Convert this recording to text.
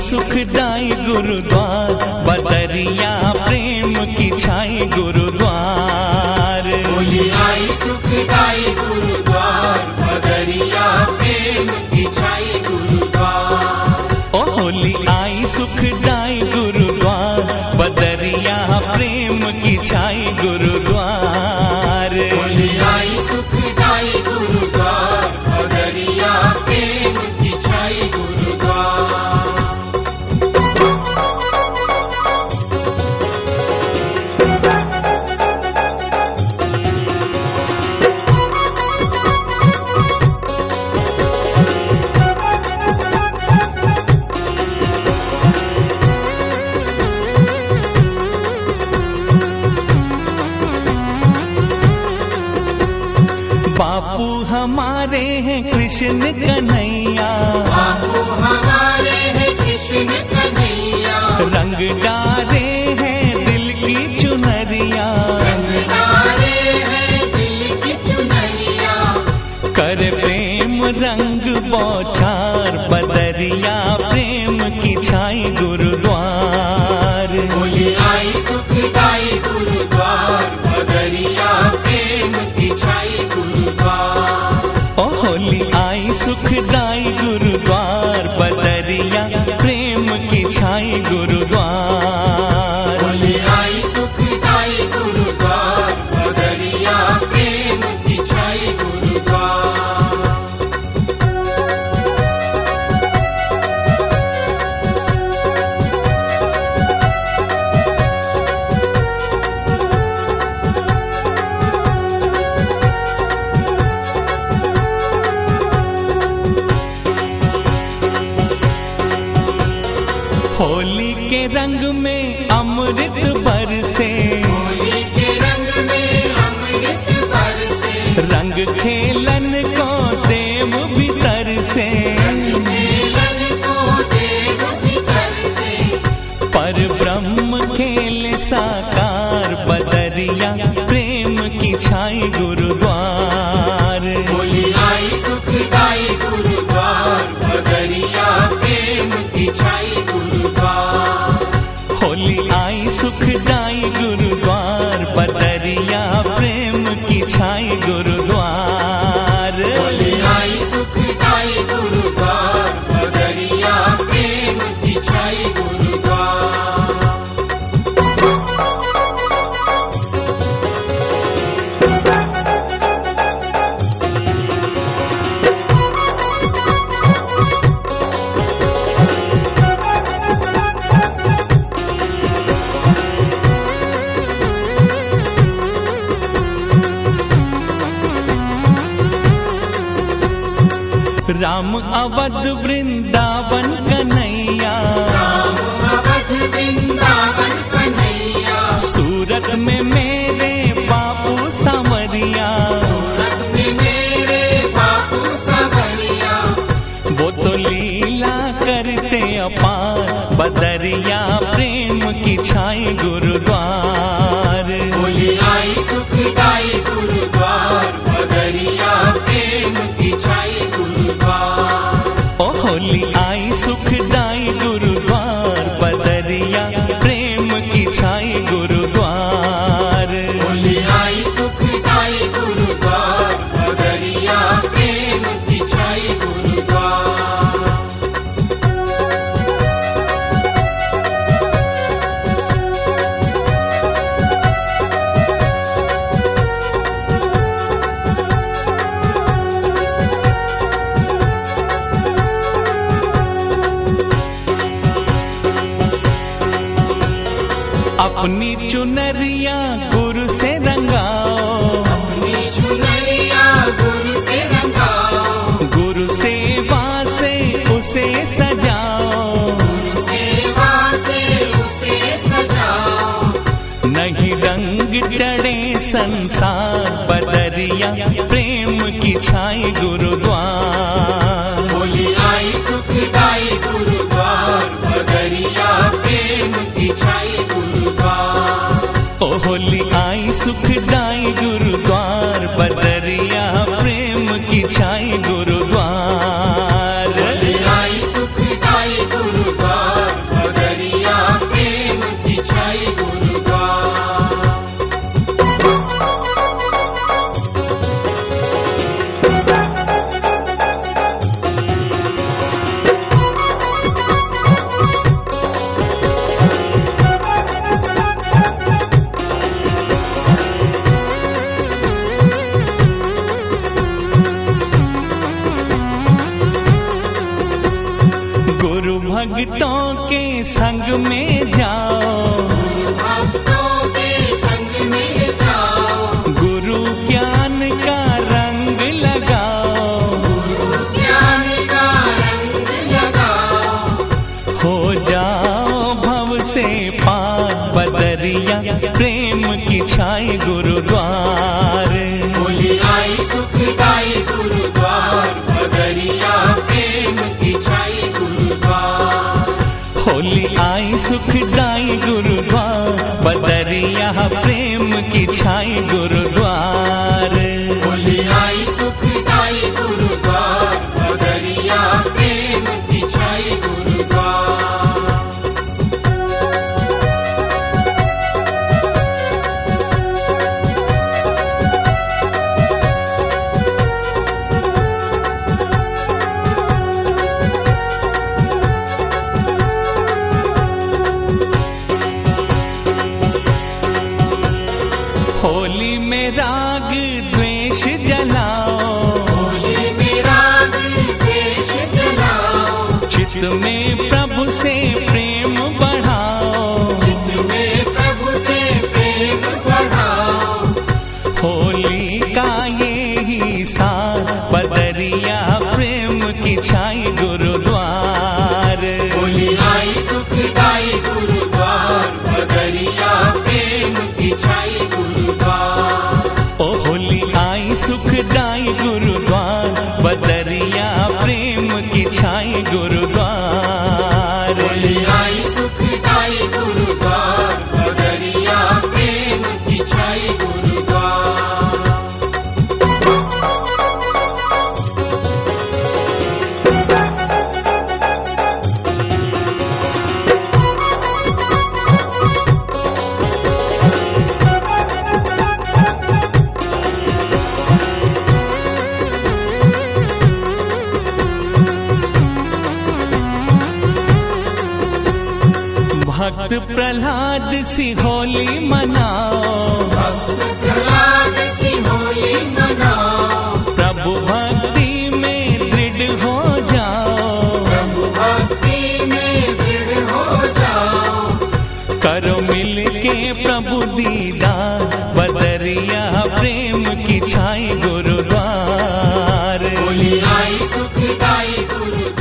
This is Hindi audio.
सुखदाई गुरुद्वार बदरिया प्रेम की छाई गुरुद्वार। होली आई सुखदाई गुरुद्वार बदरिया प्रेम की छाई गुरुद्वार। ओ होली आई सुखदाई गुरुद्वार बदरिया प्रेम की छाई गुरुद्वार। हमारे हैं कृष्ण कन्हैया। हमारे हैं कृष्ण कन्हैया रंग डारे हैं दिल की चुनरिया रंग डाले हैं दिल की चुनरिया। कर प्रेम रंग बौछार, बदरिया प्रेम की छाई गुरुद्वार। होली आई सुखदाई गुरुद्वार, बदरिया सुखदाई गुरुद्वार बदरिया प्रेम की छाई गुरुद्वार रंग में अमृत बरसे। रंग खेलन को देव भीतर से पर ब्रह्म खेल साकार बदरिया, प्रेम की छाई गुरुद्वार राम अवध वृंदावन कन्हैया। सूरत में मेरे बापू सांवरिया सूरत में मेरे बापू सवरिया वो तो लीला करते अपार। बदरिया प्रेम की छाई गुरुद्वार आई अपनी चुनरिया गुरु से रंगाओ। अपनी चुनरिया गुरु से रंगाओ। गुरु सेवा से उसे सजाओ। गुरु सेवा से उसे सजाओ। नहीं रंग चढ़े संसार बदरिया प्रेम की छाई गुरुद्वार। होली आई सुखदाई गुरुद्वार बदरिया प्रेम की छाई आई सुखदाई से पार बदरिया प्रेम की छाई गुरुद्वार। सुखदाई गुरुद्वार बदरिया प्रेम की छाई गुरुद्वार। होली आई सुखदाई गुरुद्वार बदरिया प्रेम की छाई गुरुद्वार। बोली आई सुखदाई जलाओ चित में प्रभु से प्रेम बढ़ाओ। चित में प्रभु से प्रेम बढ़ाओ होली का ये ही सार, बदरिया प्रेम की छाई गुरुद्वार सुखदाई गुरुद्वार बदरिया प्रेम की छाई गुरुद्वार। भक्त प्रहलाद सी होली मनाओ। प्रहलाद सी होली मनाओ प्रभु भक्ति में दृढ़ हो जाओ। प्रभु भक्ति में दृढ़ हो जाओ करो मिल के प्रभु दीदार, बदरिया प्रेम की छाई गुरुद्वार। बोली, आई सुखदाई गुरुद्वार।